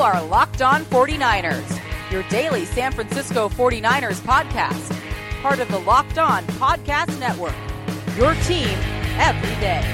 are Locked On 49ers, your daily San Francisco 49ers podcast, part of the Locked On Podcast Network. Your team every day.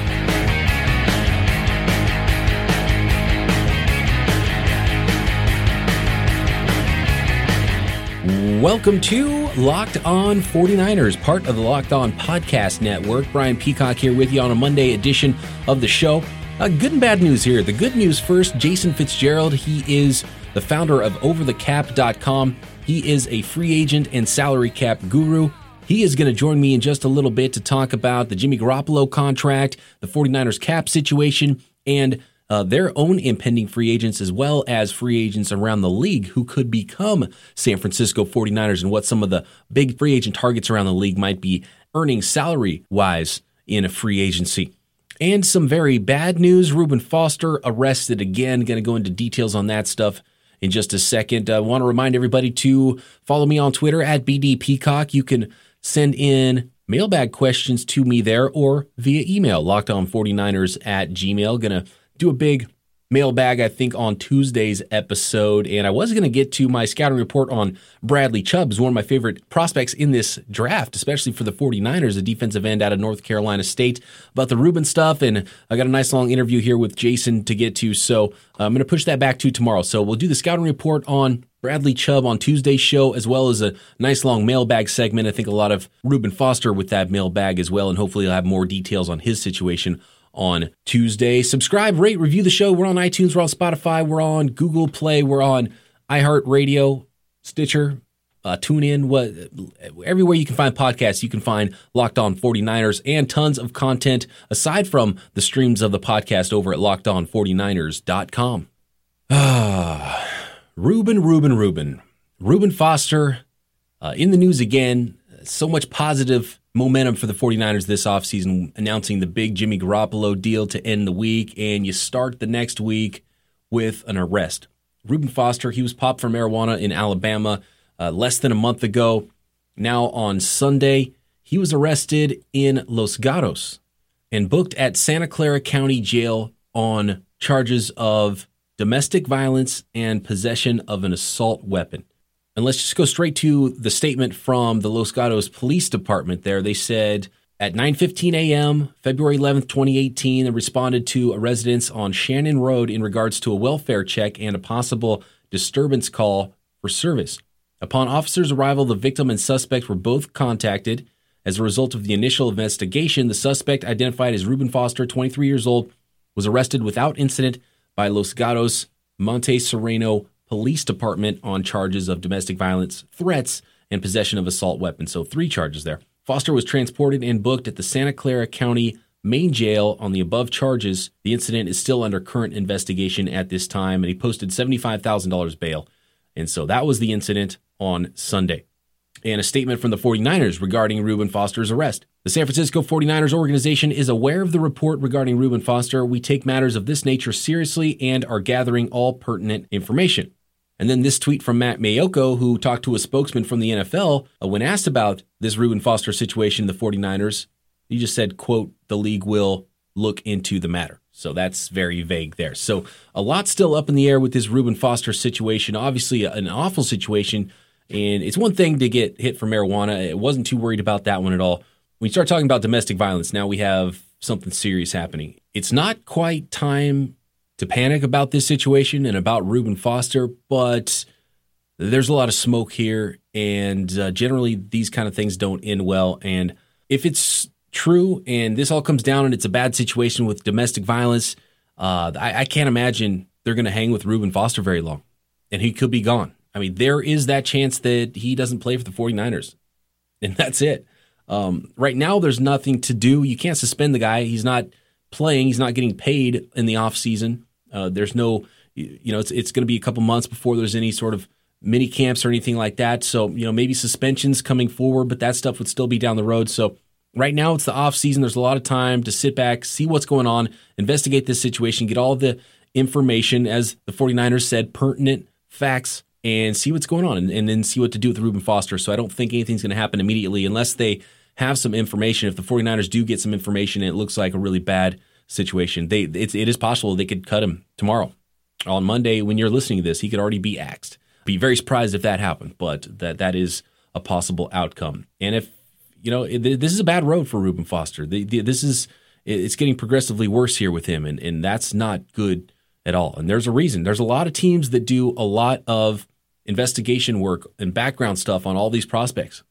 Welcome to Locked On 49ers, part of the Locked On Podcast Network. Brian Peacock here with you on a Monday edition of the show. Uh, good and bad news here. The good news first Jason Fitzgerald, he is the founder of OverTheCap.com. He is a free agent and salary cap guru. He is going to join me in just a little bit to talk about the Jimmy Garoppolo contract, the 49ers cap situation, and uh, their own impending free agents, as well as free agents around the league who could become San Francisco 49ers and what some of the big free agent targets around the league might be earning salary wise in a free agency. And some very bad news Reuben Foster arrested again. Going to go into details on that stuff in just a second. I want to remind everybody to follow me on Twitter at BD Peacock. You can send in mailbag questions to me there or via email, lockedon49ers at gmail. Going to do a big mailbag, I think, on Tuesday's episode. And I was going to get to my scouting report on Bradley Chubb, Chubbs, one of my favorite prospects in this draft, especially for the 49ers, a defensive end out of North Carolina State, about the Reuben stuff. And I got a nice long interview here with Jason to get to. So uh, I'm going to push that back to tomorrow. So we'll do the scouting report on Bradley Chubb on Tuesday's show, as well as a nice long mailbag segment. I think a lot of Reuben Foster with that mailbag as well. And hopefully I'll have more details on his situation on Tuesday. Subscribe, rate, review the show. We're on iTunes, we're on Spotify, we're on Google Play, we're on iHeartRadio, Stitcher, uh, tune in. What everywhere you can find podcasts, you can find Locked On 49ers and tons of content aside from the streams of the podcast over at lockedon49ers.com. Ah, ruben ruben ruben Reuben Foster uh, in the news again. So much positive momentum for the 49ers this offseason, announcing the big Jimmy Garoppolo deal to end the week, and you start the next week with an arrest. Reuben Foster, he was popped for marijuana in Alabama uh, less than a month ago. Now on Sunday, he was arrested in Los Gatos and booked at Santa Clara County Jail on charges of domestic violence and possession of an assault weapon. And let's just go straight to the statement from the Los Gatos Police Department there. They said at 9:15 a.m., February 11th, 2018, they responded to a residence on Shannon Road in regards to a welfare check and a possible disturbance call for service. Upon officers' arrival, the victim and suspect were both contacted. As a result of the initial investigation, the suspect, identified as Reuben Foster, 23 years old, was arrested without incident by Los Gatos Monte Sereno Police Department on charges of domestic violence, threats, and possession of assault weapons. So, three charges there. Foster was transported and booked at the Santa Clara County main jail on the above charges. The incident is still under current investigation at this time, and he posted $75,000 bail. And so that was the incident on Sunday. And a statement from the 49ers regarding Reuben Foster's arrest. The San Francisco 49ers organization is aware of the report regarding Reuben Foster. We take matters of this nature seriously and are gathering all pertinent information. And then this tweet from Matt Maiocco, who talked to a spokesman from the NFL uh, when asked about this Reuben Foster situation in the 49ers. He just said, quote, the league will look into the matter. So that's very vague there. So a lot still up in the air with this Reuben Foster situation. Obviously, an awful situation. And it's one thing to get hit for marijuana. I wasn't too worried about that one at all. When you start talking about domestic violence, now we have something serious happening. It's not quite time to panic about this situation and about Reuben Foster, but there's a lot of smoke here, and uh, generally these kind of things don't end well. And if it's true and this all comes down and it's a bad situation with domestic violence, uh, I, I can't imagine they're going to hang with Reuben Foster very long, and he could be gone. I mean, there is that chance that he doesn't play for the 49ers, and that's it. Um, right now, there's nothing to do. You can't suspend the guy. He's not playing. He's not getting paid in the offseason. Uh, there's no, you know, it's it's going to be a couple months before there's any sort of mini camps or anything like that. So you know, maybe suspensions coming forward, but that stuff would still be down the road. So right now it's the off season. There's a lot of time to sit back, see what's going on, investigate this situation, get all the information, as the 49ers said, pertinent facts, and see what's going on, and, and then see what to do with Reuben Foster. So I don't think anything's going to happen immediately unless they have some information. If the 49ers do get some information it looks like a really bad situation. They it's, it is possible they could cut him tomorrow. on Monday when you're listening to this, he could already be axed. Be very surprised if that happened, but that that is a possible outcome. And if you know, this is a bad road for Reuben Foster. The, the, this is it's getting progressively worse here with him, and and that's not good at all. And there's a reason. There's a lot of teams that do a lot of investigation work and background stuff on all these prospects.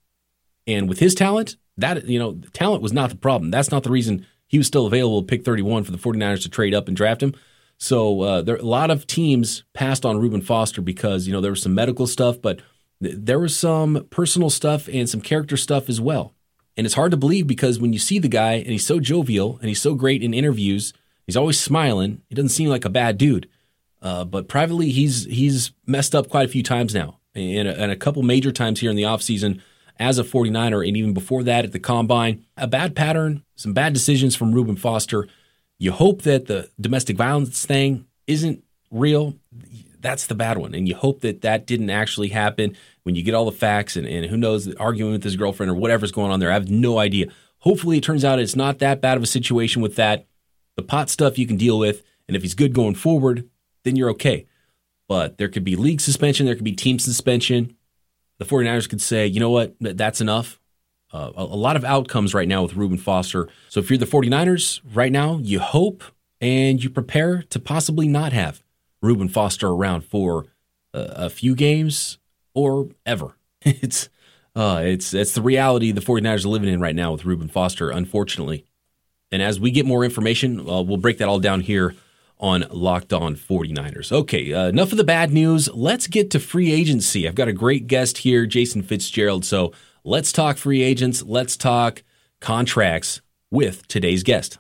And with his talent, that you know, talent was not the problem. That's not the reason he was still available pick 31 for the 49ers to trade up and draft him. So uh, there a lot of teams passed on Reuben Foster because you know there was some medical stuff, but th- there was some personal stuff and some character stuff as well. And it's hard to believe because when you see the guy and he's so jovial and he's so great in interviews, he's always smiling. He doesn't seem like a bad dude. Uh, but privately, he's he's messed up quite a few times now, and a, and a couple major times here in the offseason as a 49er, and even before that at the combine. A bad pattern, some bad decisions from Reuben Foster. You hope that the domestic violence thing isn't real. That's the bad one. And you hope that that didn't actually happen when you get all the facts and, and who knows, arguing with his girlfriend or whatever's going on there. I have no idea. Hopefully, it turns out it's not that bad of a situation with that. The pot stuff you can deal with. And if he's good going forward, then you're okay. But there could be league suspension, there could be team suspension. The 49ers could say, you know what, that's enough. Uh, a, a lot of outcomes right now with Reuben Foster. So if you're the 49ers right now, you hope and you prepare to possibly not have Reuben Foster around for a, few games or ever. It's uh, it's it's the reality the 49ers are living in right now with Reuben Foster, unfortunately. And as we get more information, uh, we'll break that all down here on Locked On 49ers. Okay, uh, enough of the bad news. Let's get to free agency. I've got a great guest here, Jason Fitzgerald. So let's talk free agents. Let's talk contracts with today's guest.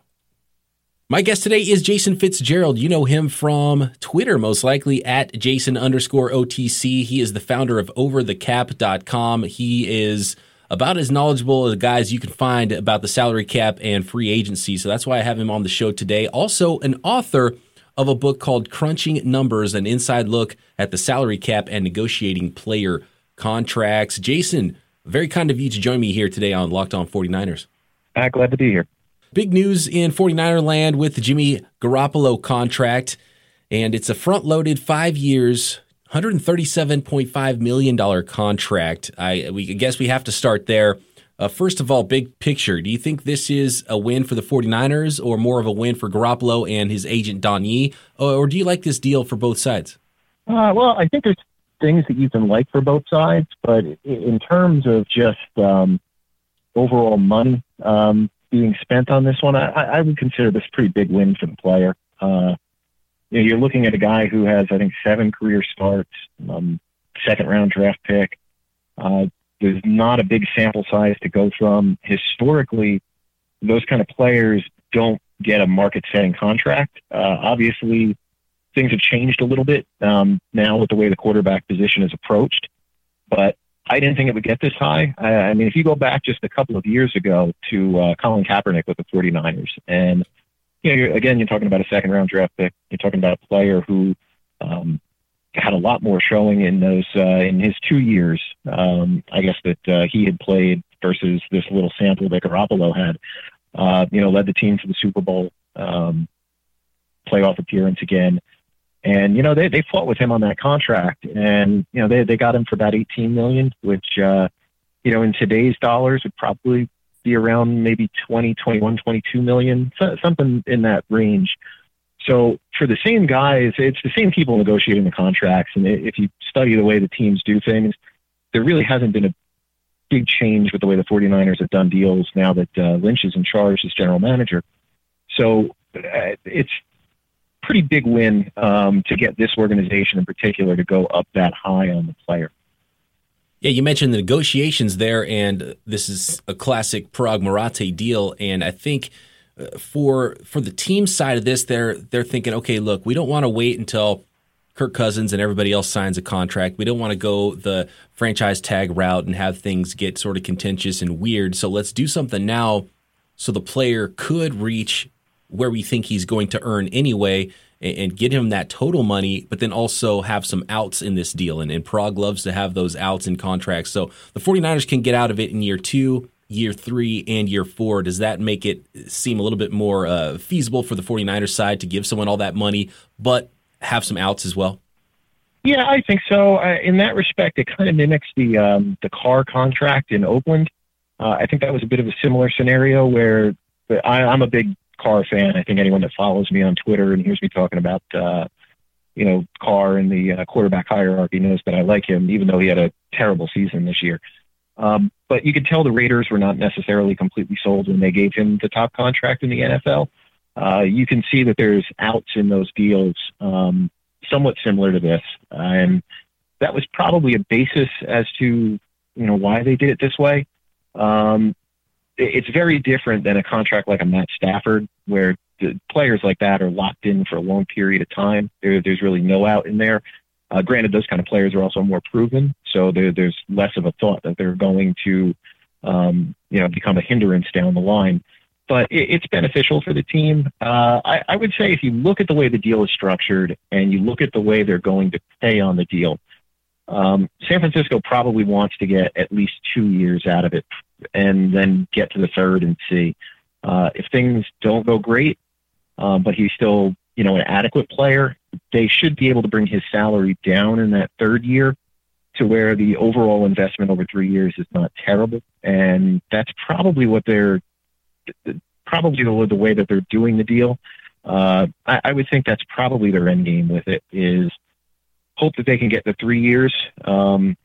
My guest today is Jason Fitzgerald. You know him from Twitter, most likely at Jason underscore OTC. He is the founder of overthecap.com. He is about as knowledgeable as guys you can find about the salary cap and free agency. So that's why I have him on the show today. Also, an author of a book called Crunching Numbers, an inside look at the salary cap and negotiating player contracts. Jason, very kind of you to join me here today on Locked On 49ers. Uh, glad to be here. Big news in 49er land with the Jimmy Garoppolo contract, and it's a front loaded five years, $137.5 million contract. I, we, I guess we have to start there. Uh, first of all, big picture. Do you think this is a win for the 49ers or more of a win for Garoppolo and his agent Don Yee? Or, do you like this deal for both sides? Uh, well, I think there's things that you can like for both sides, but in terms of just um, overall money um, being spent on this one, I, I, would consider this pretty big win for the player. Uh, you know, you're looking at a guy who has, I think, seven career starts, um, second round draft pick. Uh, there's not a big sample size to go from. Historically, those kind of players don't get a market setting contract. Uh, obviously, things have changed a little bit um, now with the way the quarterback position is approached, but I didn't think it would get this high. I, I mean, if you go back just a couple of years ago to uh, Colin Kaepernick with the 49ers, and you know, you're, again, you're talking about a second round draft pick. You're talking about a player who um, had a lot more showing in those uh, in his two years. Um, I guess that uh, he had played versus this little sample that Garoppolo had. Uh, you know, led the team to the Super Bowl um, playoff appearance again. And you know they they fought with him on that contract, and you know they they got him for about 18 million, which uh, you know in today's dollars would probably be around maybe 20, 21, 22 million, something in that range. So for the same guys, it's the same people negotiating the contracts. And if you study the way the teams do things, there really hasn't been a big change with the way the 49ers have done deals now that uh, Lynch is in charge as general manager. So uh, it's pretty big win um, to get this organization in particular to go up that high on the player. Yeah, you mentioned the negotiations there, and this is a classic Paraag Marathe deal. And I think for for the team side of this, they're they're thinking, okay, look, we don't want to wait until Kirk Cousins and everybody else signs a contract. We don't want to go the franchise tag route and have things get sort of contentious and weird. So let's do something now, so the player could reach where we think he's going to earn anyway and, get him that total money, but then also have some outs in this deal. And, and Paraag loves to have those outs in contracts. So the 49ers can get out of it in year two, year three, and year four. Does that make it seem a little bit more uh, feasible for the 49ers side to give someone all that money, but have some outs as well? Yeah, I think so. Uh, in that respect, it kind of mimics the um, the Carr contract in Oakland. Uh, I think that was a bit of a similar scenario where I, I'm a big Carr fan. I think anyone that follows me on Twitter and hears me talking about uh, you know Carr in the uh, quarterback hierarchy knows that I like him, even though he had a terrible season this year. Um, but you could tell the Raiders were not necessarily completely sold when they gave him the top contract in the NFL. Uh, you can see that there's outs in those deals, um, somewhat similar to this, uh, and that was probably a basis as to you know why they did it this way. Um, it's very different than a contract like a Matt Stafford, where the players like that are locked in for a long period of time. There, there's really no out in there. Uh, granted, those kind of players are also more proven, so there, there's less of a thought that they're going to, um, you know, become a hindrance down the line. But it, it's beneficial for the team. Uh, I, I would say if you look at the way the deal is structured and you look at the way they're going to pay on the deal, um, San Francisco probably wants to get at least two years out of it and then get to the third and see. Uh, if things don't go great, um, but he's still, you know, an adequate player, they should be able to bring his salary down in that third year to where the overall investment over three years is not terrible. And that's probably what they're, probably the, the way that they're doing the deal. Uh, I, I would think that's probably their end game with it is hope that they can get the three years um,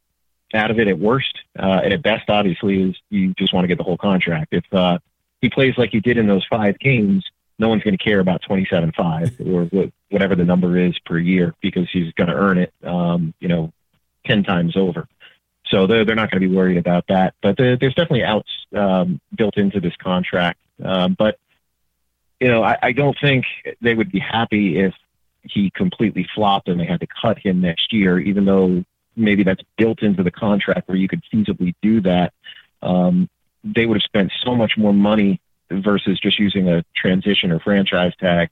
out of it at worst. Uh, and at best, obviously, is you just want to get the whole contract. If uh, he plays like he did in those five games, no one's going to care about 27.5 or whatever the number is per year because he's going to earn it, um, you know, 10 times over. So they're, they're not going to be worried about that. But there's definitely outs um, built into this contract. Um, but, you know, I, I don't think they would be happy if he completely flopped and they had to cut him next year, even though maybe that's built into the contract where you could feasibly do that. Um, they would have spent so much more money versus just using a transition or franchise tag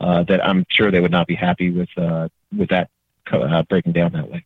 uh, that I'm sure they would not be happy with uh, with that uh, breaking down that way.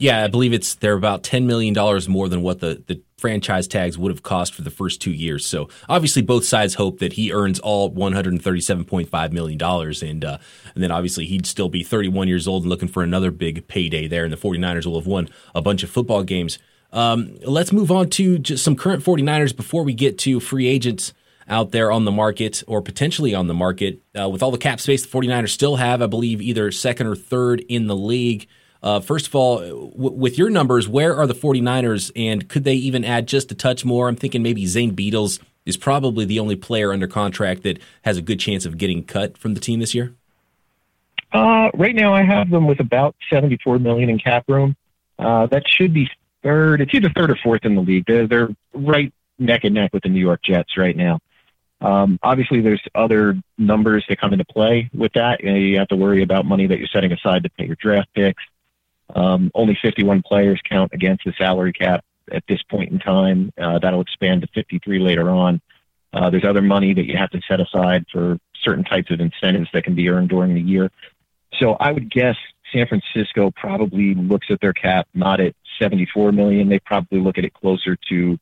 Yeah, I believe it's they're about ten million dollars more than what the, the franchise tags would have cost for the first two years. So obviously, both sides hope that he earns all one hundred and thirty seven point five million dollars, and uh, and then obviously he'd still be thirty one years old and looking for another big payday there. And the 49ers will have won a bunch of football games. Um, let's move on to just some current 49ers before we get to free agents out there on the market or potentially on the market. Uh, with all the cap space the 49ers still have, I believe either second or third in the league. Uh, first of all, w- with your numbers, where are the 49ers and could they even add just a touch more? I'm thinking maybe Zane Beadles is probably the only player under contract that has a good chance of getting cut from the team this year. Uh, right now, I have them with about 74 million in cap room. Uh, that should be third. It's either third or fourth in the league. They're, they're right neck and neck with the New York Jets right now. Um, obviously, there's other numbers that come into play with that. You, know, you, have to worry about money that you're setting aside to pay your draft picks. Um, only 51 players count against the salary cap at this point in time. Uh, that'll expand to 53 later on. Uh, there's other money that you have to set aside for certain types of incentives that can be earned during the year. So I would guess San Francisco probably looks at their cap not at 74 million. They probably look at it closer to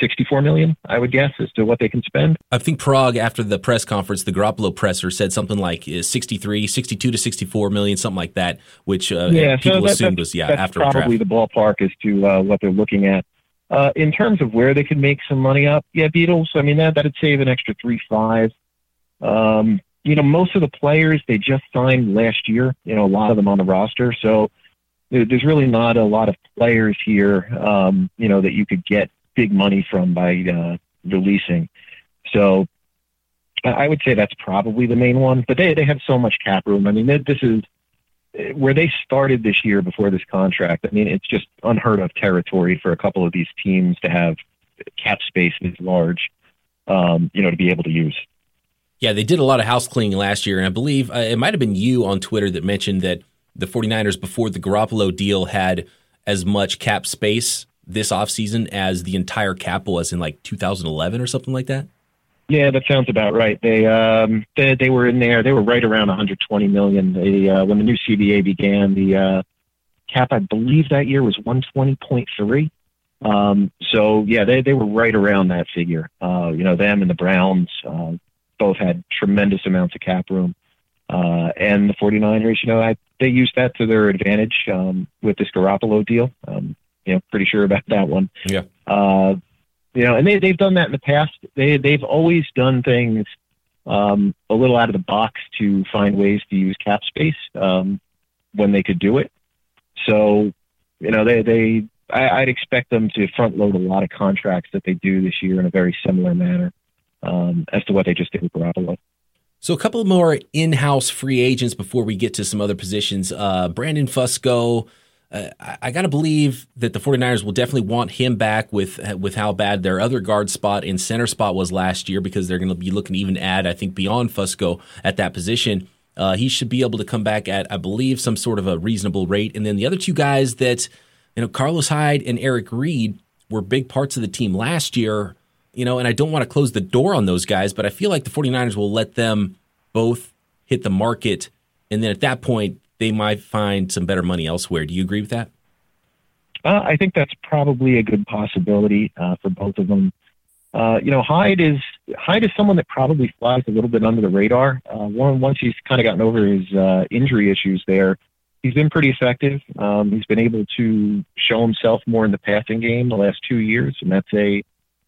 64 million, I would guess, as to what they can spend. I think Paraag, after the press conference, the Garoppolo presser said something like uh, 63, 62 to 64 million, something like that, which uh, yeah, people so that, assumed was, yeah, after probably the ballpark as to uh, what they're looking at. Uh, in terms of where they could make some money up, yeah, Beadles. I mean, that, that'd save an extra three, five. Um, you know, most of the players they just signed last year, you know, a lot of them on the roster. So there's really not a lot of players here, um, you know, that you could get big money from by uh, releasing. So I would say that's probably the main one. But they they have so much cap room. I mean, this is where they started this year before this contract. I mean, it's just unheard of territory for a couple of these teams to have cap space this large, um, you know, to be able to use. Yeah, they did a lot of house cleaning last year, and I believe uh, it might have been you on Twitter that mentioned that the 49ers before the Garoppolo deal had as much cap space this offseason as the entire cap was in like 2011 or something like that? Yeah, that sounds about right. They um, they, they were in there. They were right around 120 million. They uh, when the new CBA began, the uh, cap I believe that year was 120.3. Um, so yeah, they they were right around that figure. Uh, you know, them and the Browns uh, both had tremendous amounts of cap room. Uh, and the 49ers, you know, I, they used that to their advantage um, with this Garoppolo deal. Um, you know, pretty sure about that one. Yeah. Uh, you know, and they, they've done that in the past. They, they've always done things um, a little out of the box to find ways to use cap space um, when they could do it. So, you know, they, they I, would expect them to front load a lot of contracts that they do this year in a very similar manner um, as to what they just did with Garoppolo. So a couple more in-house free agents before we get to some other positions. Uh, Brandon Fusco, uh, I, I got to believe that the 49ers will definitely want him back with with how bad their other guard spot and center spot was last year because they're going to be looking even add, I think, beyond Fusco at that position. Uh, he should be able to come back at, I believe, some sort of a reasonable rate. And then the other two guys that, you know, Carlos Hyde and Eric Reid were big parts of the team last year you know, and I don't want to close the door on those guys, but I feel like the 49ers will let them both hit the market. And then at that point, they might find some better money elsewhere. Do you agree with that? Uh, I think that's probably a good possibility uh, for both of them. Uh, you know, Hyde is Hyde is someone that probably flies a little bit under the radar. Uh, once he's kind of gotten over his uh, injury issues there, he's been pretty effective. Um, he's been able to show himself more in the passing game the last two years, and that's a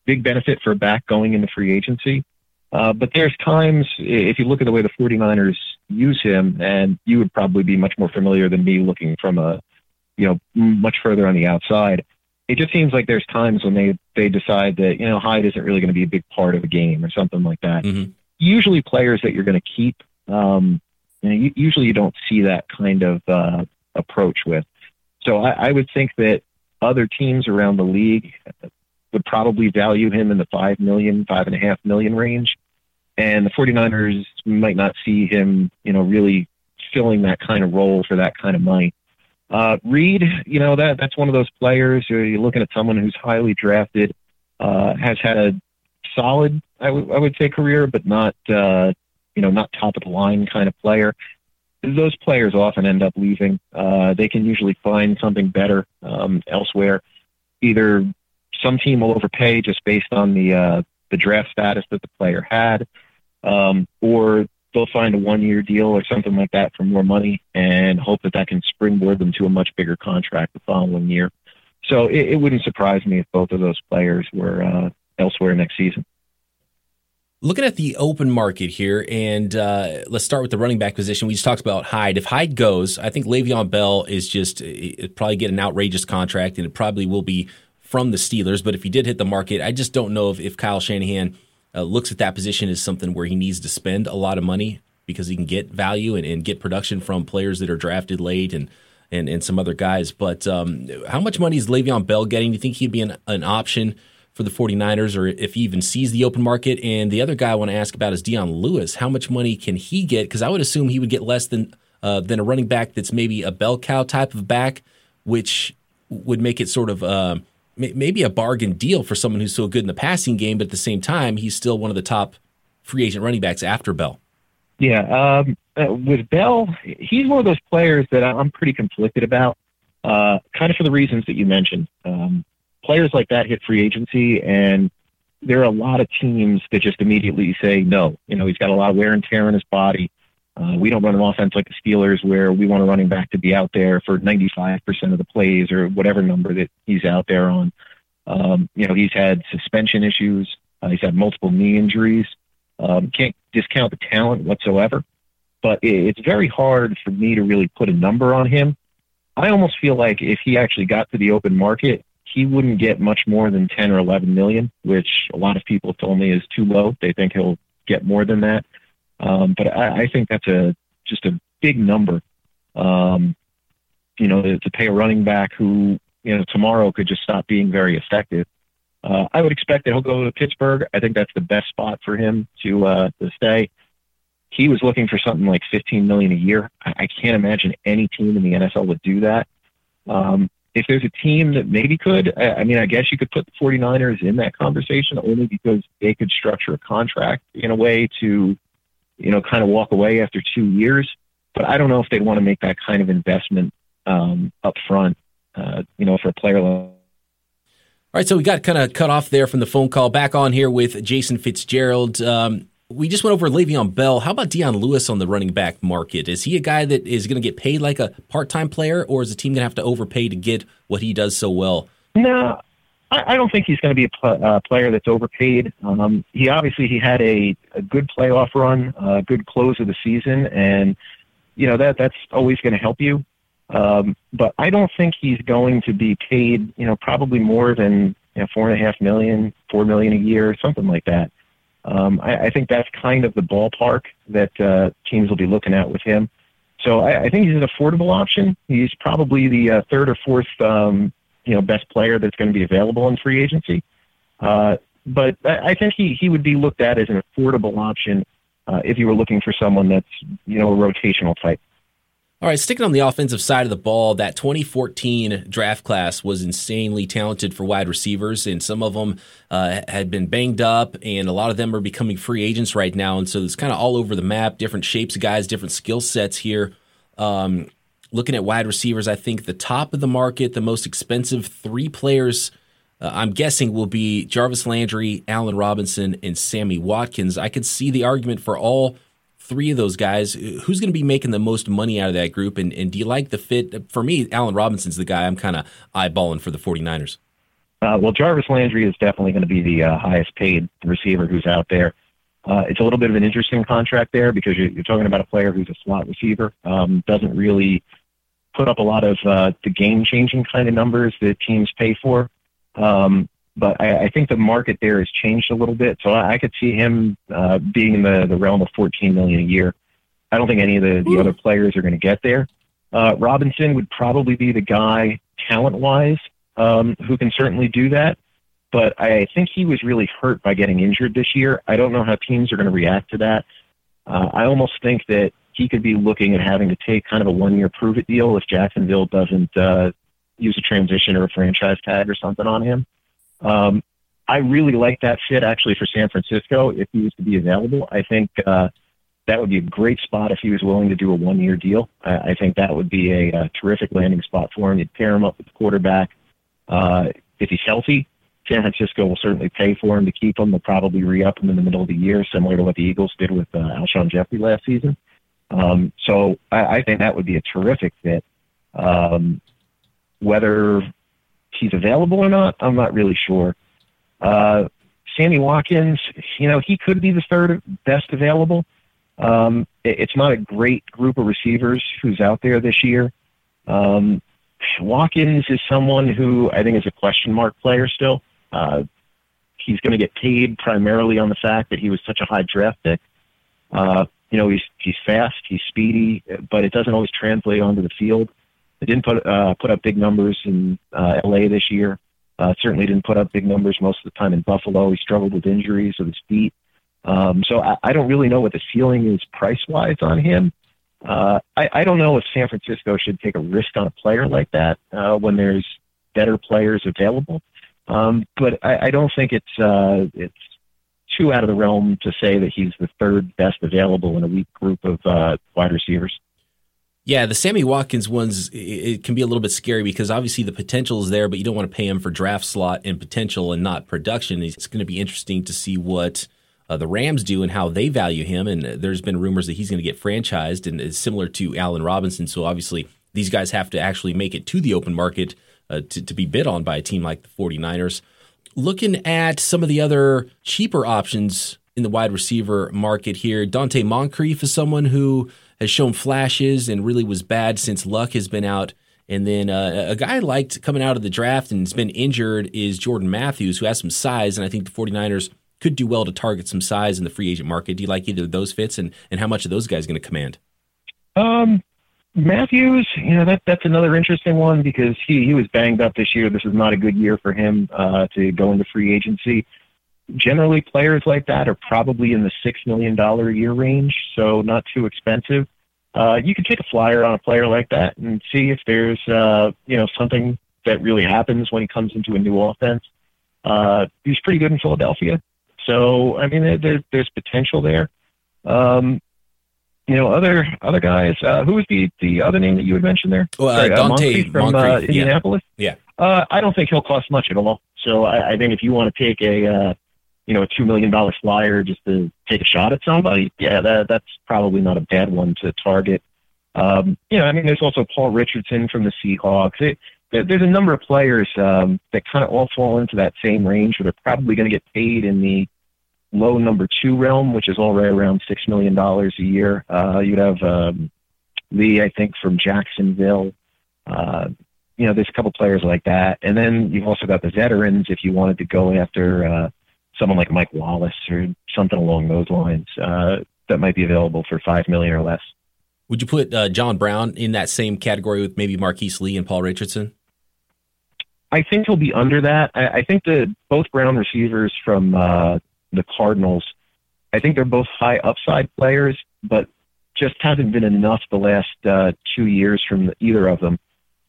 big benefit for a back going into free agency. Uh, but there's times, if you look at the way the 49ers use him, and you would probably be much more familiar than me looking from a, you know, much further on the outside. It just seems like there's times when they, they decide that, you know, Hyde isn't really going to be a big part of a game or something like that. Mm-hmm. Usually players that you're going to keep, um, you know, usually you don't see that kind of uh, approach with. So I, I would think that other teams around the league would probably value him in the five million, five and a half million range. And the 49ers might not see him, you know, really filling that kind of role for that kind of money. Uh, Reid, you know, that that's one of those players. You're looking at someone who's highly drafted, uh, has had a solid, I, w- I would say, career, but not, uh, you know, not top of the line kind of player. Those players often end up leaving. Uh, they can usually find something better um, elsewhere, either some team will overpay just based on the uh, the draft status that the player had, um, or they'll find a one year deal or something like that for more money and hope that that can springboard them to a much bigger contract the following year. So it, it wouldn't surprise me if both of those players were uh, elsewhere next season. Looking at the open market here, and uh, let's start with the running back position. We just talked about Hyde. If Hyde goes, I think Le'Veon Bell is just probably get an outrageous contract, and it probably will be from the Steelers. But if he did hit the market, I just don't know if, if Kyle Shanahan uh, looks at that position as something where he needs to spend a lot of money because he can get value and, and get production from players that are drafted late and and, and some other guys. But um, how much money is Le'Veon Bell getting? Do you think he'd be an, an option for the 49ers or if he even sees the open market? And the other guy I want to ask about is Dion Lewis. How much money can he get? Because I would assume he would get less than uh, than a running back that's maybe a bell cow type of back, which would make it sort of uh, maybe a bargain deal for someone who's so good in the passing game, but at the same time, he's still one of the top free agent running backs after Bell. Yeah, um, uh, with Bell, he's one of those players that I'm pretty conflicted about, uh, kind of for the reasons that you mentioned. Um, players like that hit free agency, and there are a lot of teams that just immediately say no. You know, he's got a lot of wear and tear in his body. Uh, we don't run an offense like the Steelers where we want a running back to be out there for 95% of the plays or whatever number that he's out there on. Um, you know, he's had suspension issues. Uh, he's had multiple knee injuries. Um, can't discount the talent whatsoever, but it's very hard for me to really put a number on him. I almost feel like if he actually got to the open market, he wouldn't get much more than 10 or 11 million, which a lot of people told me is too low. They think he'll get more than that. Um, but I, I think that's a just a big number. Um, you know, to, to pay a running back who you know tomorrow could just stop being very effective. Uh, I would expect that he'll go to Pittsburgh. I think that's the best spot for him to uh, to stay. He was looking for something like 15 million a year. I, I can't imagine any team in the NFL would do that. Um, if there's a team that maybe could, I, I mean, I guess you could put the 49ers in that conversation only because they could structure a contract in a way to you know, kind of walk away after two years. But I don't know if they'd want to make that kind of investment um, up front, uh, you know, for a player like all right, so we got kind of cut off there from the phone call. Back on here with Jason Fitzgerald. Um, We just went over Le'Veon Bell. How about Dion Lewis on the running back market? Is he a guy that is going to get paid like a part time player, or is the team going to have to overpay to get what he does so well? No, I, I don't think he's going to be a pl- uh, player that's overpaid. Um, he obviously he had a, a good playoff run, a good close of the season, and you know that that's always going to help you. Um, but I don't think he's going to be paid, you know, probably more than you know, four and a half million, four million a year, something like that. Um, I, I think that's kind of the ballpark that uh, teams will be looking at with him. So I, I think he's an affordable option. He's probably the uh, third or fourth, um, you know, best player that's going to be available in free agency. Uh, but I, think he he would be looked at as an affordable option uh, if you were looking for someone that's you know a rotational type. All right, sticking on the offensive side of the ball, that 2014 draft class was insanely talented for wide receivers, and some of them uh, had been banged up, and a lot of them are becoming free agents right now. And so it's kind of all over the map, different shapes of guys, different skill sets here. Um, looking at wide receivers, I think the top of the market, the most expensive three players, uh, I'm guessing, will be Jarvis Landry, Allen Robinson, and Sammy Watkins. I could see the argument for all three of those guys, who's going to be making the most money out of that group? And, and do you like the fit? For me, Allen Robinson's the guy I'm kind of eyeballing for the 49ers. Uh, well, Jarvis Landry is definitely going to be the uh, highest paid receiver who's out there. Uh, it's a little bit of an interesting contract there because you're, you're talking about a player who's a slot receiver, um, doesn't really put up a lot of uh, the game changing kind of numbers that teams pay for. Um, but I, I think the market there has changed a little bit. So I, I could see him uh, being in the, the realm of 14 million a year. I don't think any of the, the other players are going to get there. Uh, Robinson would probably be the guy talent wise um, who can certainly do that. But I think he was really hurt by getting injured this year. I don't know how teams are going to react to that. Uh, I almost think that he could be looking at having to take kind of a one year prove it deal if Jacksonville doesn't uh, use a transition or a franchise tag or something on him. Um, I really like that fit actually for San Francisco if he was to be available. I think uh, that would be a great spot if he was willing to do a one year deal. I, I think that would be a, a terrific landing spot for him. You'd pair him up with the quarterback. Uh, if he's healthy, San Francisco will certainly pay for him to keep him. They'll probably re up him in the middle of the year, similar to what the Eagles did with uh, Alshon Jeffery last season. Um, so I, I think that would be a terrific fit. Um, whether he's available or not, I'm not really sure. Uh, Sammy Watkins, you know, he could be the third best available. Um, it, it's not a great group of receivers who's out there this year. Um, Watkins is someone who I think is a question mark player still. Uh, he's going to get paid primarily on the fact that he was such a high draft pick. Uh, you know, he's he's fast, he's speedy, but it doesn't always translate onto the field. They didn't put uh, put up big numbers in uh, LA this year. Uh, certainly didn't put up big numbers most of the time in Buffalo. He struggled with injuries with his feet. Um, so I, I don't really know what the ceiling is price wise on him. Uh, I, I don't know if San Francisco should take a risk on a player like that uh, when there's better players available. Um, but I, I don't think it's uh, it's too out of the realm to say that he's the third best available in a weak group of uh, wide receivers. Yeah, the Sammy Watkins ones it can be a little bit scary because obviously the potential is there, but you don't want to pay him for draft slot and potential and not production. It's going to be interesting to see what uh, the Rams do and how they value him. And there's been rumors that he's going to get franchised and is similar to Allen Robinson. So obviously these guys have to actually make it to the open market uh, to, to be bid on by a team like the 49ers. Looking at some of the other cheaper options in the wide receiver market here, Donte Moncrief is someone who has shown flashes and really was bad since Luck has been out. And then uh, a guy I liked coming out of the draft and has been injured is Jordan Matthews, who has some size. And I think the 49ers could do well to target some size in the free agent market. Do you like either of those fits? And, and how much are those guys going to command? Um, Matthews, you know, that, that's another interesting one because he, he was banged up this year. This is not a good year for him uh, to go into free agency generally players like that are probably in the six million dollar a year range, so not too expensive. Uh, you could take a flyer on a player like that and see if there's uh, you know something that really happens when he comes into a new offense. Uh, he's pretty good in Philadelphia, so I mean there, there's potential there. Um, you know, other other guys. Uh, who was the the other name that you had mentioned there? Well, uh, Sorry, Donte Moncrief from Moncrief, Indianapolis. Yeah. Uh, I don't think he'll cost much at all. So I, I think if you want to take a you know, a two million dollar flyer just to take a shot at somebody, yeah, that that's probably not a bad one to target. Um, you know, I mean, there's also Paul Richardson from the Seahawks. It, there's a number of players um, that kind of all fall into that same range, where they're probably going to get paid in the low number two realm, which is already around six million dollars a year. Uh, you'd have um, Lee, I think, from Jacksonville. Uh, you know, there's a couple players like that, and then you've also got the veterans. If you wanted to go after uh, someone like Mike Wallace or something along those lines, uh, that might be available for five million or less. Would you put uh, John Brown in that same category with maybe Marquise Lee and Paul Richardson? I think he'll be under that. I, I think that both Brown receivers from uh, the Cardinals, I think they're both high upside players, but just hasn't been enough the last uh, two years from the, either of them.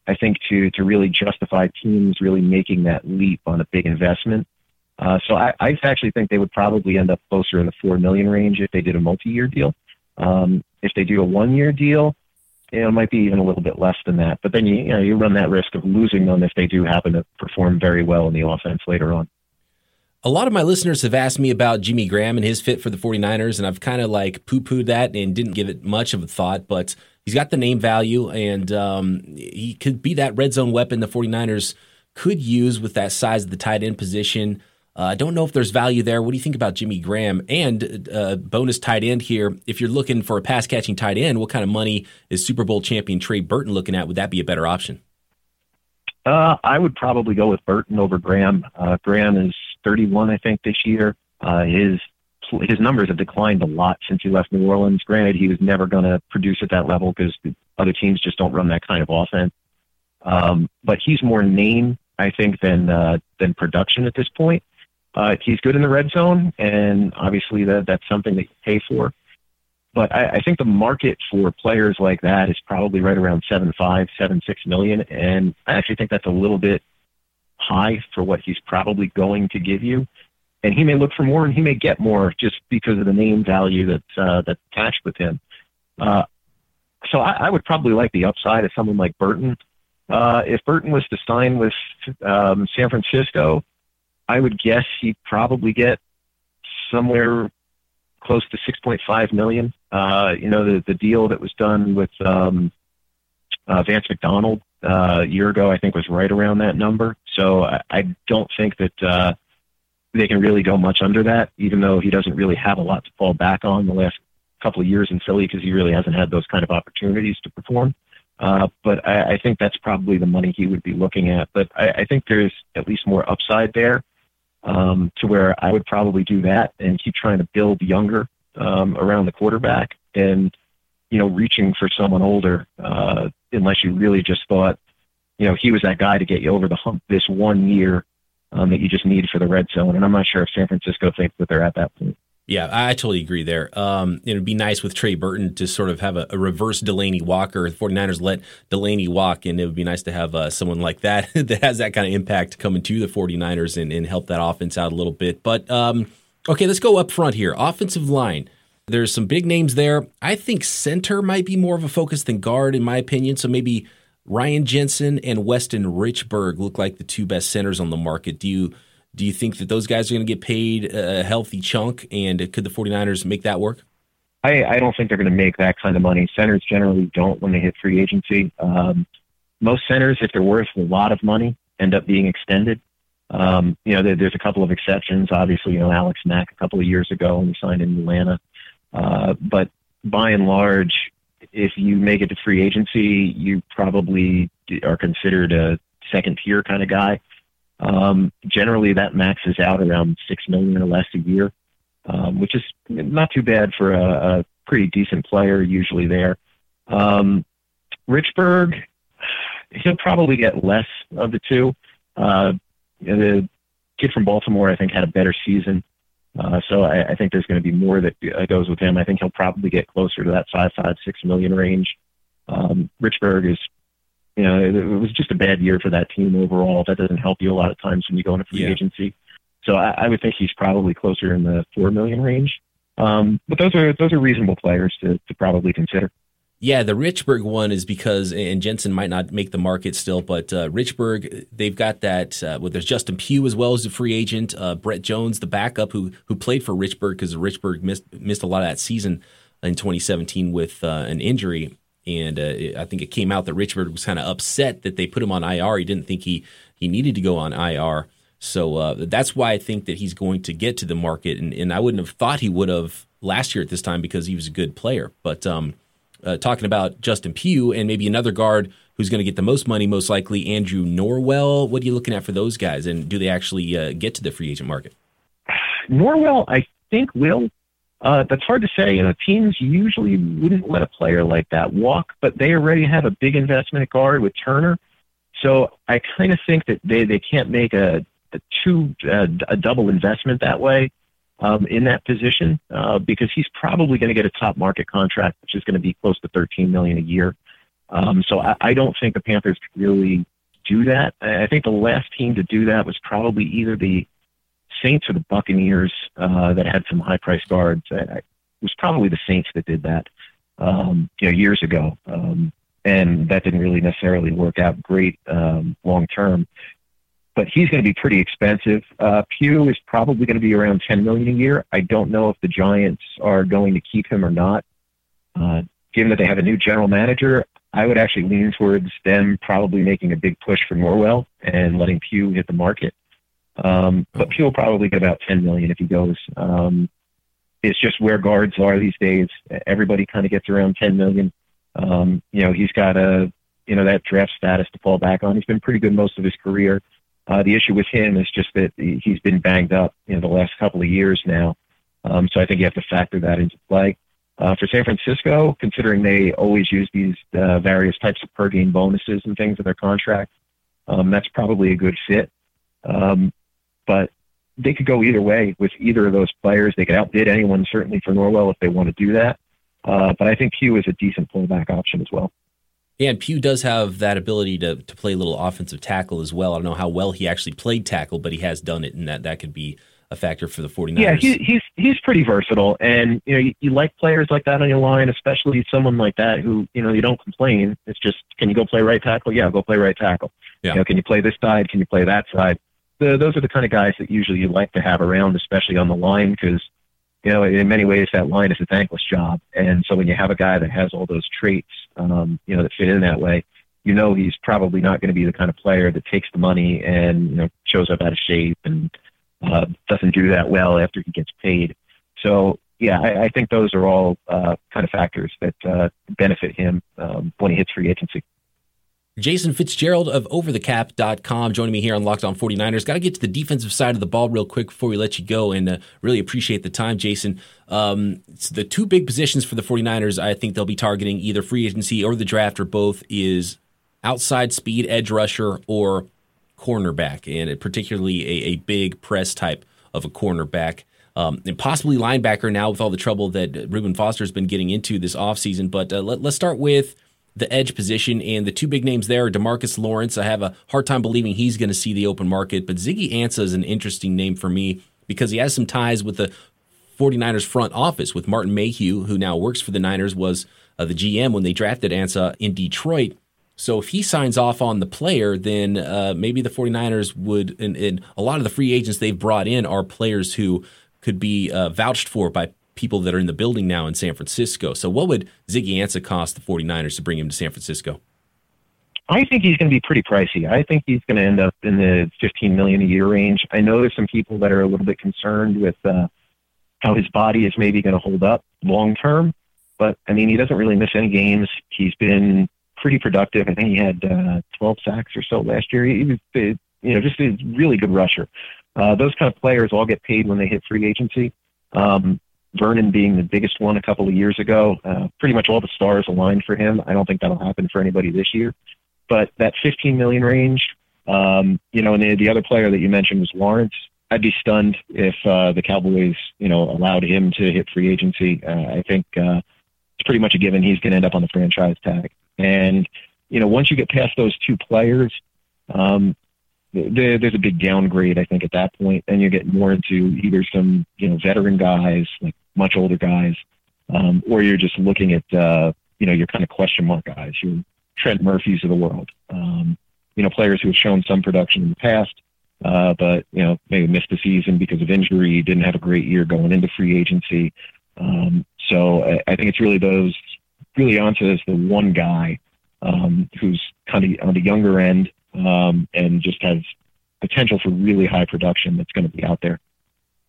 I think to to really justify teams really making that leap on a big investment. Uh, so I, I actually think they would probably end up closer in the four million range if they did a multi-year deal. Um, if they do a one-year deal, you know, it might be even a little bit less than that. But then you, you know you run that risk of losing them if they do happen to perform very well in the offense later on. A lot of my listeners have asked me about Jimmy Graham and his fit for the 49ers, and I've kind of like poo pooed that and didn't give it much of a thought, but he's got the name value, and um, he could be that red zone weapon the 49ers could use with that size of the tight end position. Uh, I uh, don't know if there's value there. What do you think about Jimmy Graham? And uh, bonus tight end here. If you're looking for a pass catching tight end, what kind of money is Super Bowl champion Trey Burton looking at? Would that be a better option? Uh, I would probably go with Burton over Graham. Uh, Graham is 31, I think, this year. Uh, his his numbers have declined a lot since he left New Orleans. Granted, he was never going to produce at that level because other teams just don't run that kind of offense. Um, but he's more name, I think, than uh, than production at this point. Uh, he's good in the red zone, and obviously that that's something that you pay for. But I, I think the market for players like that is probably right around seven five, seven six million, and I actually think that's a little bit high for what he's probably going to give you. And he may look for more, and he may get more just because of the name value that's uh, that's attached with him. Uh, so I, I would probably like the upside of someone like Burton. Uh, if Burton was to sign with um, San Francisco, I would guess he'd probably get somewhere close to 6.5 million. Uh, you know, the, the deal that was done with um, uh, Vance McDonald uh, a year ago, I think was right around that number. So I, I don't think that uh, they can really go much under that, even though he doesn't really have a lot to fall back on the last couple of years in Philly because he really hasn't had those kind of opportunities to perform. Uh, but I, I think that's probably the money he would be looking at. But I, I think there's at least more upside there um, to where I would probably do that and keep trying to build younger um, around the quarterback and you know reaching for someone older uh, unless you really just thought you know he was that guy to get you over the hump this one year um, that you just need for the red zone. And I'm not sure if San Francisco thinks that they're at that point. Yeah, I totally agree there. Um, it'd be nice with Trey Burton to sort of have a, a, reverse Delanie Walker. The 49ers let Delanie walk, and it would be nice to have uh, someone like that that has that kind of impact coming to the 49ers and, and help that offense out a little bit. But um, okay, let's go up front here. Offensive line. There's some big names there. I think center might be more of a focus than guard, in my opinion. So maybe Ryan Jensen and Weston Richburg look like the two best centers on the market. Do you – do you think that those guys are going to get paid a healthy chunk? And could the 49ers make that work? I, I don't think they're going to make that kind of money. Centers generally don't when they hit free agency. Um, most centers, if they're worth a lot of money, end up being extended. Um, you know, there, there's a couple of exceptions. Obviously, you know, Alex Mack a couple of years ago when he signed in Atlanta. Uh, but by and large, if you make it to free agency, you probably are considered a second tier kind of guy. Um, generally, that maxes out around six million or less a year, um, which is not too bad for a, a pretty decent player. Usually there. Um, Richburg, he'll probably get less of the two. Uh, the kid from Baltimore, I think, had a better season. Uh, so I, I think there's going to be more that uh, goes with him. I think he'll probably get closer to that five, five, six million range. Um, Richburg is you know, it, it, was just a bad year for that team overall. That doesn't help you a lot of times when you go into free yeah. agency. So I, I would think he's probably closer in the four million range. Um, but those are those are reasonable players to, to probably consider. Yeah, the Richburg one is because, and Jensen might not make the market still, but uh, Richburg, they've got that. Uh, well, there's Justin Pugh as well as a free agent. Uh, Brett Jones, the backup, who who played for Richburg because Richburg missed missed a lot of that season in 2017 with uh, an injury, and uh, it, I think it came out that Richburg was kind of upset that they put him on IR. He didn't think he he needed to go on IR, so uh, that's why I think that he's going to get to the market, and, and I wouldn't have thought he would have last year at this time because he was a good player, but. Um, uh, talking about Justin Pugh and maybe another guard who's going to get the most money, most likely Andrew Norwell. What are you looking at for those guys, and do they actually uh, get to the free agent market? Norwell, I think will. Uh, that's hard to say. You know, teams usually wouldn't let a player like that walk, but they already have a big investment at guard with Turner. So I kind of think that they, they can't make a, a two uh, a double investment that way um, in that position uh, because he's probably going to get a top market contract, which is going to be close to 13 million a year. Um, so I, I don't think the Panthers could really do that. I think the last team to do that was probably either the Saints or the Buccaneers uh, that had some high price guards. I, it was probably the Saints that did that, um, you know, years ago. Um, and that didn't really necessarily work out great um, long term but he's going to be pretty expensive. Uh, Pugh is probably going to be around 10 million a year. I don't know if the Giants are going to keep him or not. Uh, given that they have a new general manager, I would actually lean towards them probably making a big push for Norwell and letting Pugh hit the market. Um, but Pugh will probably get about 10 million if he goes. Um, it's just where guards are these days. Everybody kind of gets around 10 million. Um, you know, he's got a, you know, that draft status to fall back on. He's been pretty good most of his career. Uh, the issue with him is just that he's been banged up in the last couple of years now. Um, so I think you have to factor that into play. Uh, for San Francisco, considering they always use these uh, various types of per game bonuses and things in their contract, um, that's probably a good fit. Um, but they could go either way with either of those players. They could outbid anyone, certainly for Norwell, if they want to do that. Uh, but I think Pugh is a decent pullback option as well. Yeah, and Pugh does have that ability to, to play a little offensive tackle as well. I don't know how well he actually played tackle, but he has done it, and that, that could be a factor for the 49ers. Yeah, he, he's he's pretty versatile, and you know you, you like players like that on your line, especially someone like that who you know you don't complain. It's just can you go play right tackle? Yeah, go play right tackle. Yeah. You know, can you play this side? Can you play that side? The, those are the kind of guys that usually you like to have around, especially on the line, because you know, in many ways, that line is a thankless job. And so when you have a guy that has all those traits, um, you know, that fit in that way, you know, he's probably not going to be the kind of player that takes the money and, you know, shows up out of shape and uh, doesn't do that well after he gets paid. So, yeah, I, I think those are all uh, kind of factors that uh, benefit him um, when he hits free agency. Jason Fitzgerald of overthecap.com joining me here on Locked On 49ers. Got to get to the defensive side of the ball real quick before we let you go and uh, really appreciate the time, Jason. Um, the two big positions for the 49ers, I think they'll be targeting either free agency or the draft or both, is outside speed edge rusher or cornerback, and particularly a, a big press type of a cornerback. Um, and possibly linebacker now with all the trouble that Reuben Foster's been getting into this offseason. But uh, let, let's start with – the edge position, and the two big names there are Demarcus Lawrence. I have a hard time believing he's going to see the open market, but Ziggy Ansah is an interesting name for me because he has some ties with the 49ers front office with Martin Mayhew, who now works for the Niners, was uh, the GM when they drafted Ansah in Detroit. So if he signs off on the player, then uh, maybe the 49ers would, and, and, a lot of the free agents they've brought in are players who could be uh, vouched for by people that are in the building now in San Francisco. So what would Ziggy Ansah cost the 49ers to bring him to San Francisco? I think he's going to be pretty pricey. I think he's going to end up in the 15 million a year range. I know there's some people that are a little bit concerned with uh, how his body is maybe going to hold up long term, but I mean he doesn't really miss any games. He's been pretty productive. I think he had uh, 12 sacks or so last year. He was, you know, just a really good rusher. Uh, those kind of players all get paid when they hit free agency. Um, Vernon being the biggest one a couple of years ago. Uh, pretty much all the stars aligned for him. I don't think that'll happen for anybody this year. But that 15 million range, um, you know, and the, the other player that you mentioned was Lawrence. I'd be stunned if uh, the Cowboys, you know, allowed him to hit free agency. Uh, I think uh, it's pretty much a given he's going to end up on the franchise tag. And you know, once you get past those two players, um, there, there's a big downgrade, I think, at that point. Then you get more into either some, you know, veteran guys, like much older guys, um, or you're just looking at, uh, you know, your kind of question mark guys, your Trent Murphys of the world. Um, you know, players who have shown some production in the past, uh, but you know maybe missed the season because of injury, didn't have a great year going into free agency. Um, so I, I think it's really those really Ansah as the one guy um, who's kind of on the younger end um, and just has potential for really high production that's going to be out there.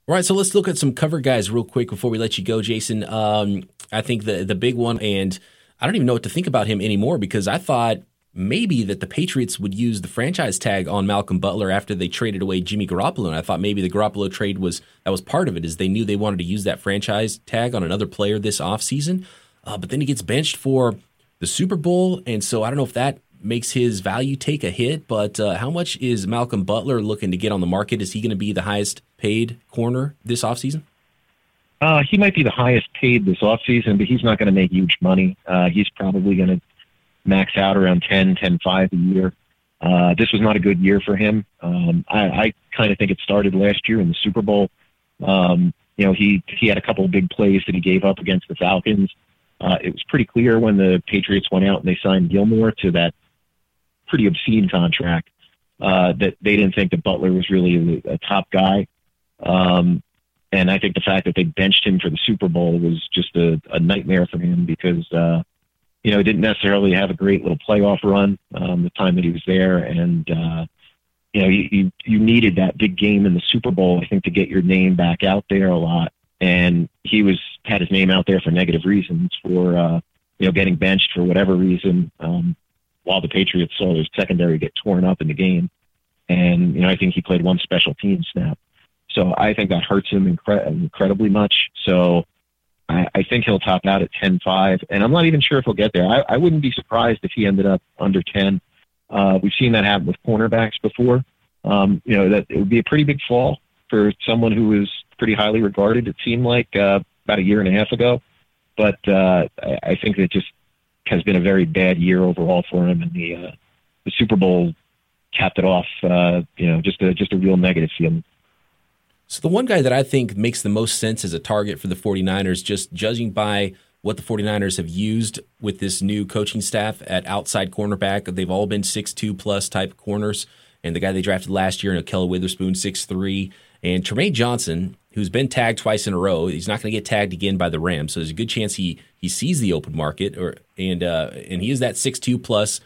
All right, so let's look at some cover guys real quick before we let you go, Jason. Um, I think the the big one, and I don't even know what to think about him anymore because I thought maybe that the Patriots would use the franchise tag on Malcolm Butler after they traded away Jimmy Garoppolo. And I thought maybe the Garoppolo trade was that was part of it, is they knew they wanted to use that franchise tag on another player this offseason. Uh, but then he gets benched for the Super Bowl. And so I don't know if that makes his value take a hit, but uh, how much is Malcolm Butler looking to get on the market? Is he going to be the highest paid corner this offseason? Uh, he might be the highest paid this offseason, but he's not going to make huge money. Uh, he's probably going to max out around 10, 10, 5 a year. Uh, this was not a good year for him. Um, I, I kind of think it started last year in the Super Bowl. Um, you know, he, he had a couple of big plays that he gave up against the Falcons. Uh, it was pretty clear when the Patriots went out and they signed Gilmore to that pretty obscene contract uh, that they didn't think that Butler was really a, a top guy. Um, and I think the fact that they benched him for the Super Bowl was just a, a nightmare for him because, uh, you know, he didn't necessarily have a great little playoff run um, the time that he was there. And, uh, you know, you, you, needed that big game in the Super Bowl, I think, to get your name back out there a lot. And he was had his name out there for negative reasons for, uh, you know, getting benched for whatever reason um, while the Patriots saw their secondary get torn up in the game. And, you know, I think he played one special team snap. So I think that hurts him incre- incredibly much. So I, I think he'll top out at 10-5, and I'm not even sure if he'll get there. I, I wouldn't be surprised if he ended up under 10. Uh, we've seen that happen with cornerbacks before. Um, you know, that it would be a pretty big fall for someone who was pretty highly regarded, it seemed like uh, about a year and a half ago. But uh, I, I think it just has been a very bad year overall for him, and the uh, the Super Bowl capped it off. Uh, you know, just a just a real negative feeling. So the one guy that I think makes the most sense as a target for the 49ers, just judging by what the 49ers have used with this new coaching staff at outside cornerback, they've all been six two plus type corners. And the guy they drafted last year, Ahkello Witherspoon, six three, and Trumaine Johnson, who's been tagged twice in a row. He's not going to get tagged again by the Rams, so there's a good chance he he sees the open market, or and uh, and he is that six two plus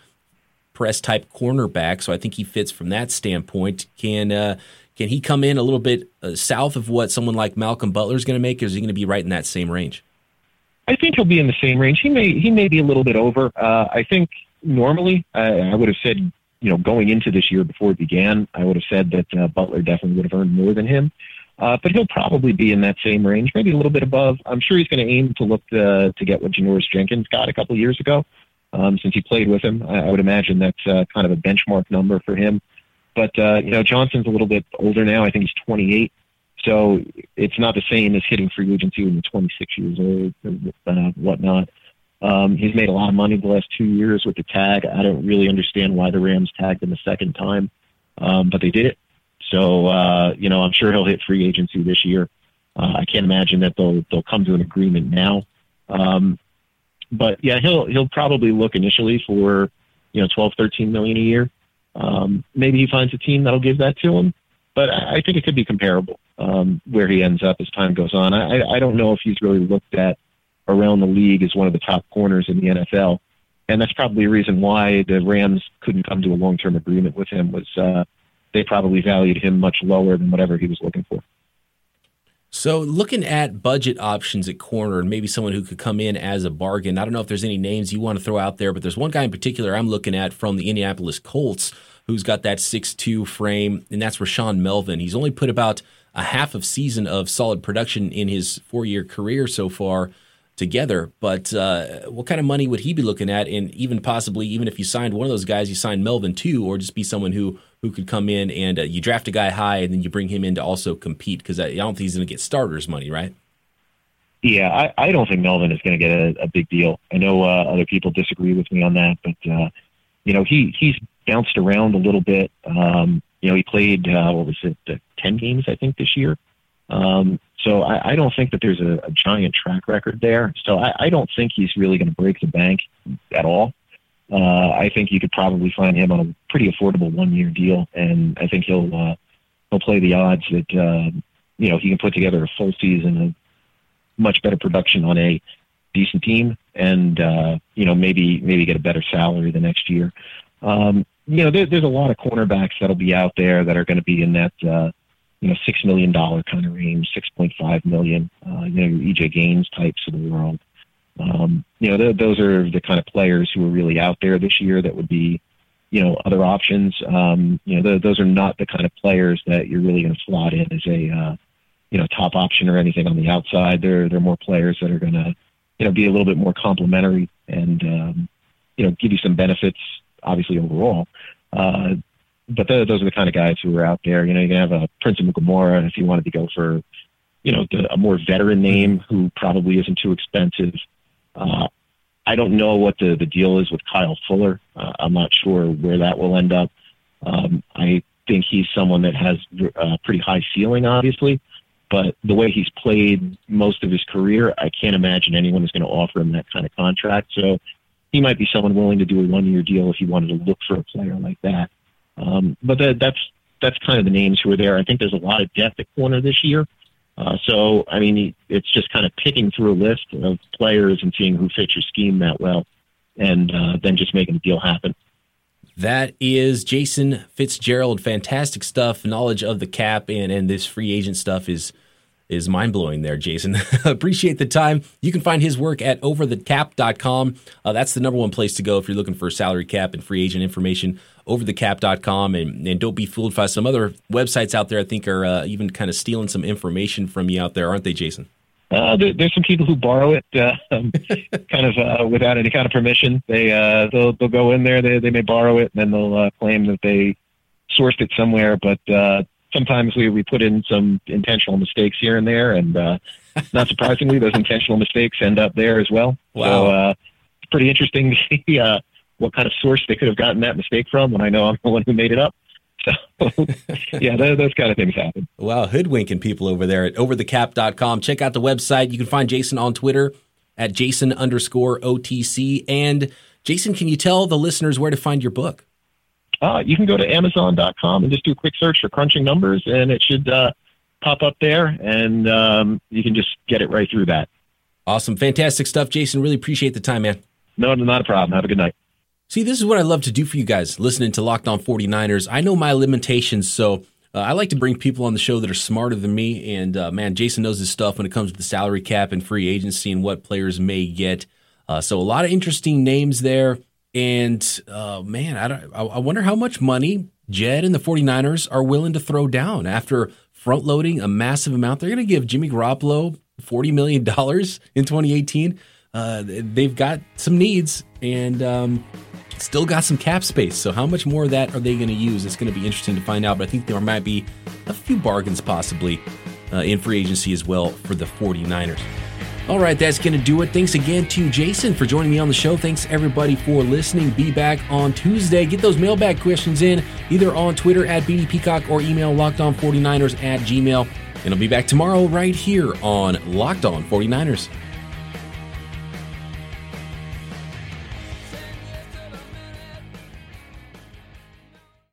press type cornerback. So I think he fits from that standpoint. Can uh, can he come in a little bit uh, south of what someone like Malcolm Butler is going to make, or is he going to be right in that same range? I think he'll be in the same range. He may he may be a little bit over. Uh, I think normally uh, I would have said you know going into this year before it began, I would have said that uh, Butler definitely would have earned more than him. Uh, but he'll probably be in that same range, maybe a little bit above. I'm sure he's going to aim to look to, to get what Janoris Jenkins got a couple years ago, um, since he played with him. I, I would imagine that's uh, kind of a benchmark number for him. But uh, you know, Johnson's a little bit older now. I think he's 28, so it's not the same as hitting free agency when you're 26 years old and uh, whatnot. Um, he's made a lot of money the last two years with the tag. I don't really understand why the Rams tagged him a second time, um, but they did it. So uh, you know, I'm sure he'll hit free agency this year. Uh, I can't imagine that they'll they'll come to an agreement now. Um, but yeah, he'll he'll probably look initially for you know 12, 13 million a year. Um, maybe he finds a team that'll give that to him, but I, think it could be comparable um, where he ends up as time goes on. I, I don't know if he's really looked at around the league as one of the top corners in the NFL, and that's probably a reason why the Rams couldn't come to a long-term agreement with him. Was uh, they probably valued him much lower than whatever he was looking for. So, looking at budget options at corner and maybe someone who could come in as a bargain, I don't know if there's any names you want to throw out there, but there's one guy in particular I'm looking at from the Indianapolis Colts who's got that six-two frame, and that's Rashaan Melvin. He's only put about a half of season of solid production in his four year career so far together. But uh, what kind of money would he be looking at? And even possibly, even if you signed one of those guys, you signed Melvin too, or just be someone who who could come in and uh, you draft a guy high and then you bring him in to also compete because I, I don't think he's going to get starters money, right? Yeah, I, I don't think Melvin is going to get a, a big deal. I know uh, other people disagree with me on that, but uh, you know he he's bounced around a little bit. Um, you know, he played uh, what was it, uh, ten games I think this year. Um, so I, I don't think that there's a, a giant track record there. So I, I don't think he's really going to break the bank at all. Uh, I think you could probably find him on a pretty affordable one-year deal, and I think he'll uh, he'll play the odds that uh, you know he can put together a full season of much better production on a decent team, and uh, you know maybe maybe get a better salary the next year. Um, you know, there, there's a lot of cornerbacks that'll be out there that are going to be in that uh, you know six million dollar kind of range, six point five million. Uh, you know, your EJ Gaines types of the world. Um, you know, th- those are the kind of players who are really out there this year that would be, you know, other options. Um, you know, th- those are not the kind of players that you're really going to slot in as a, uh, you know, top option or anything on the outside. They're they're more players that are going to, you know, be a little bit more complementary and, um, you know, give you some benefits, obviously overall. Uh, but those are the kind of guys who are out there. You know, you can have a Prince Amukamara if you wanted to go for, you know, the, a more veteran name who probably isn't too expensive. Uh, I don't know what the, the deal is with Kyle Fuller. Uh, I'm not sure where that will end up. Um, I think he's someone that has a pretty high ceiling, obviously, but the way he's played most of his career, I can't imagine anyone is going to offer him that kind of contract. So he might be someone willing to do a one year deal if he wanted to look for a player like that. Um, but that, that's that's kind of the names who are there. I think there's a lot of depth at corner this year. Uh, so, I mean, it's just kind of picking through a list of players and seeing who fits your scheme that well, and uh, then just making the deal happen. That is Jason Fitzgerald. Fantastic stuff. Knowledge of the cap and, and this free agent stuff is is mind blowing there, Jason. Appreciate the time. You can find his work at overthecap.com. Uh, that's the number one place to go if you're looking for salary cap and free agent information. Overthecap.com. And, and don't be fooled by some other websites out there, I think, are uh, even kind of stealing some information from you out there, aren't they, Jason? Uh, there, there's some people who borrow it, uh, kind of uh, without any kind of permission. They uh, they'll they'll go in there. They they may borrow it, and then they'll uh, claim that they sourced it somewhere. But uh, sometimes we, we put in some intentional mistakes here and there, and uh, not surprisingly, those intentional mistakes end up there as well. Wow. So uh, it's pretty interesting to see uh, what kind of source they could have gotten that mistake from when I know I'm the one who made it up. So, yeah, those, those, kind of things happen. Wow, hoodwinking people over there at overthecap.com. Check out the website. You can find Jason on Twitter at Jason underscore OTC. And Jason, can you tell the listeners where to find your book? uh, you can go to Amazon.com and just do a quick search for crunching numbers, and it should uh, pop up there, and um, you can just get it right through that. Awesome. Fantastic stuff, Jason. Really appreciate the time, man. No, not a problem. Have a good night. See, this is what I love to do for you guys listening to Locked On 49ers. I know my limitations, so uh, I like to bring people on the show that are smarter than me. And uh, man, Jason knows his stuff when it comes to the salary cap and free agency and what players may get. Uh, so a lot of interesting names there. And uh, man, I, I wonder how much money Jed and the 49ers are willing to throw down after front loading a massive amount. They're going to give Jimmy Garoppolo $40 million in 2018. Uh, they've got some needs and um, still got some cap space. So, how much more of that are they going to use? It's going to be interesting to find out. But I think there might be a few bargains possibly uh, in free agency as well for the 49ers. All right, that's going to do it. Thanks again to Jason for joining me on the show. Thanks everybody for listening. Be back on Tuesday. Get those mailbag questions in either on Twitter at BD Peacock or email lockedon49ers at gmail. And I'll be back tomorrow right here on Locked On 49ers.